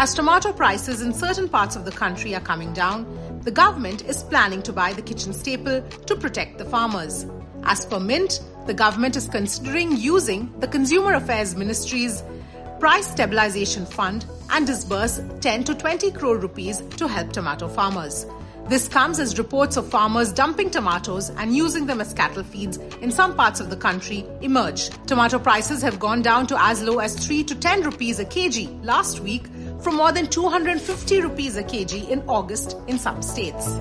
As tomato prices in certain parts of the country are coming down, the government is planning to buy the kitchen staple to protect the farmers. As per Mint, the government is considering using the Consumer Affairs Ministry's Price Stabilization Fund and disburse 10 to 20 crore rupees to help tomato farmers. This comes as reports of farmers dumping tomatoes and using them as cattle feeds in some parts of the country emerge. Tomato prices have gone down to as low as 3 to 10 rupees a kg last week from more than 250 rupees a kg in August in some states.